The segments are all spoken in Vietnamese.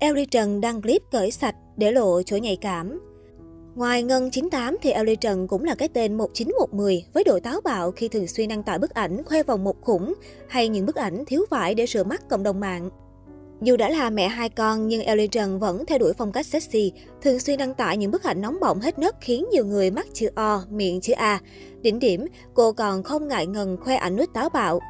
Ellie Trần đăng clip cởi sạch để lộ chỗ nhạy cảm. Ngoài Ngân 98 thì Ellie Trần cũng là cái tên 19110 với độ táo bạo khi thường xuyên đăng tải bức ảnh khoe vòng một khủng hay những bức ảnh thiếu vải để rửa mắt cộng đồng mạng. Dù đã là mẹ hai con nhưng Ellie Trần vẫn theo đuổi phong cách sexy, thường xuyên đăng tải những bức ảnh nóng bỏng hết nấc khiến nhiều người mắc chữ O, miệng chữ A. Đỉnh điểm, cô còn không ngại ngần khoe ảnh nút táo bạo.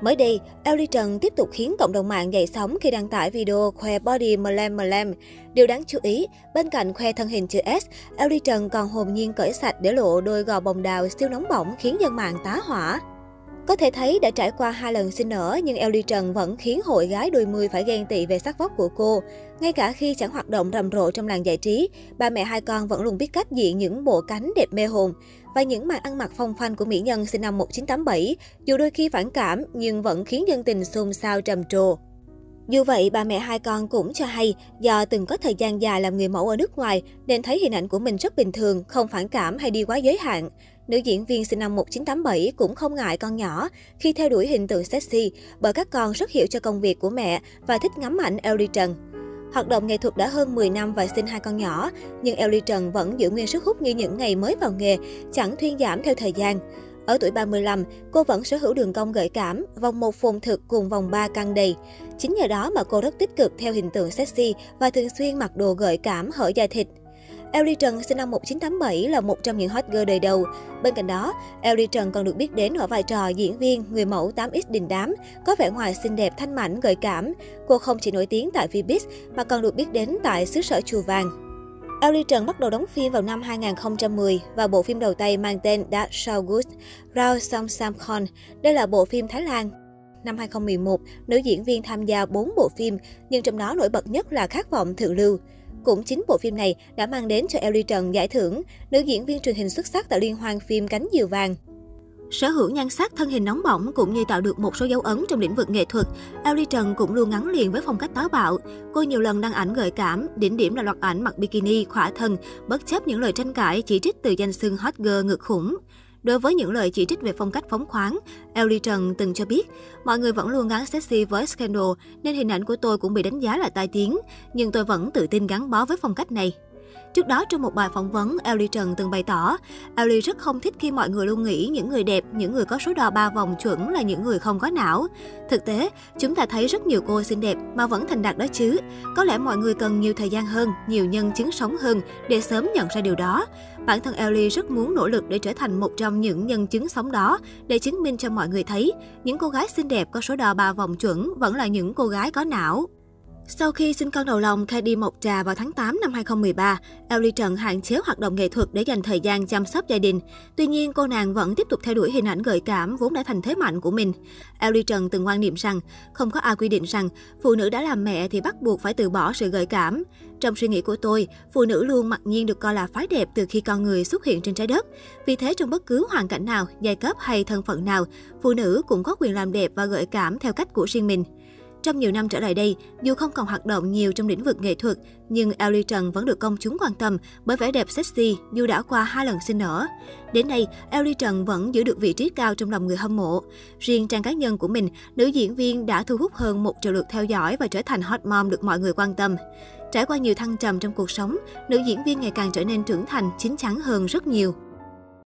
Mới đây, Ellie Trần tiếp tục khiến cộng đồng mạng dậy sóng khi đăng tải video khoe body mlem mlem. Điều đáng chú ý, bên cạnh khoe thân hình chữ S, Ellie Trần còn hồn nhiên cởi sạch để lộ đôi gò bồng đào siêu nóng bỏng khiến dân mạng tá hỏa. Có thể thấy đã trải qua hai lần sinh nở nhưng Ellie Trần vẫn khiến hội gái đôi mươi phải ghen tị về sắc vóc của cô. Ngay cả khi chẳng hoạt động rầm rộ trong làng giải trí, ba mẹ hai con vẫn luôn biết cách diện những bộ cánh đẹp mê hồn. Và những màn ăn mặc phong phanh của mỹ nhân sinh năm 1987, dù đôi khi phản cảm nhưng vẫn khiến dân tình xôn xao trầm trồ. Dù vậy, bà mẹ hai con cũng cho hay do từng có thời gian dài làm người mẫu ở nước ngoài nên thấy hình ảnh của mình rất bình thường, không phản cảm hay đi quá giới hạn. Nữ diễn viên sinh năm 1987 cũng không ngại con nhỏ khi theo đuổi hình tượng sexy bởi các con rất hiểu cho công việc của mẹ và thích ngắm ảnh Ellie Trần. Hoạt động nghệ thuật đã hơn 10 năm và sinh hai con nhỏ, nhưng Ellie Trần vẫn giữ nguyên sức hút như những ngày mới vào nghề, chẳng thuyên giảm theo thời gian. Ở tuổi 35, cô vẫn sở hữu đường cong gợi cảm, vòng một phồn thực cùng vòng ba căng đầy. Chính nhờ đó mà cô rất tích cực theo hình tượng sexy và thường xuyên mặc đồ gợi cảm hở da thịt. Ellie Trần sinh năm 1987 là một trong những hot girl đời đầu. Bên cạnh đó, Ellie Trần còn được biết đến ở vai trò diễn viên, người mẫu 8X đình đám, có vẻ ngoài xinh đẹp, thanh mảnh, gợi cảm. Cô không chỉ nổi tiếng tại Vbiz mà còn được biết đến tại xứ sở Chùa Vàng. Ellie Trần bắt đầu đóng phim vào năm 2010 và bộ phim đầu tay mang tên Da Good, Rao Sam Sam Kon. Đây là bộ phim Thái Lan. Năm 2011, nữ diễn viên tham gia 4 bộ phim, nhưng trong đó nổi bật nhất là Khát vọng thượng lưu. Cũng chính bộ phim này đã mang đến cho Ellie Trần giải thưởng nữ diễn viên truyền hình xuất sắc tại liên hoan phim Cánh Diều Vàng. Sở hữu nhan sắc, thân hình nóng bỏng cũng như tạo được một số dấu ấn trong lĩnh vực nghệ thuật, Ellie Trần cũng luôn gắn liền với phong cách táo bạo. Cô nhiều lần đăng ảnh gợi cảm, đỉnh điểm là loạt ảnh mặc bikini, khỏa thân, bất chấp những lời tranh cãi chỉ trích từ danh xưng hot girl ngược khủng. Đối với những lời chỉ trích về phong cách phóng khoáng, Ellie Trần từng cho biết, mọi người vẫn luôn gắn sexy với scandal nên hình ảnh của tôi cũng bị đánh giá là tai tiếng, nhưng tôi vẫn tự tin gắn bó với phong cách này. Trước đó trong một bài phỏng vấn, Ellie Trần từng bày tỏ, Ellie rất không thích khi mọi người luôn nghĩ những người đẹp, những người có số đo ba vòng chuẩn là những người không có não. Thực tế, chúng ta thấy rất nhiều cô xinh đẹp mà vẫn thành đạt đó chứ. Có lẽ mọi người cần nhiều thời gian hơn, nhiều nhân chứng sống hơn để sớm nhận ra điều đó. Bản thân Ellie rất muốn nỗ lực để trở thành một trong những nhân chứng sống đó, để chứng minh cho mọi người thấy, những cô gái xinh đẹp có số đo ba vòng chuẩn vẫn là những cô gái có não. Sau khi sinh con đầu lòng Kady đi Mộc Trà vào tháng 8 năm 2013, Ellie Trần hạn chế hoạt động nghệ thuật để dành thời gian chăm sóc gia đình. Tuy nhiên, cô nàng vẫn tiếp tục theo đuổi hình ảnh gợi cảm vốn đã thành thế mạnh của mình. Ellie Trần từng quan niệm rằng, không có ai quy định rằng phụ nữ đã làm mẹ thì bắt buộc phải từ bỏ sự gợi cảm. Trong suy nghĩ của tôi, phụ nữ luôn mặc nhiên được coi là phái đẹp từ khi con người xuất hiện trên trái đất. Vì thế trong bất cứ hoàn cảnh nào, giai cấp hay thân phận nào, phụ nữ cũng có quyền làm đẹp và gợi cảm theo cách của riêng mình. Trong nhiều năm trở lại đây, dù không còn hoạt động nhiều trong lĩnh vực nghệ thuật, nhưng Ellie Trần vẫn được công chúng quan tâm bởi vẻ đẹp sexy dù đã qua hai lần sinh nở. Đến nay, Ellie Trần vẫn giữ được vị trí cao trong lòng người hâm mộ. Riêng trang cá nhân của mình, nữ diễn viên đã thu hút hơn một triệu lượt theo dõi và trở thành hot mom được mọi người quan tâm. Trải qua nhiều thăng trầm trong cuộc sống, nữ diễn viên ngày càng trở nên trưởng thành, chín chắn hơn rất nhiều.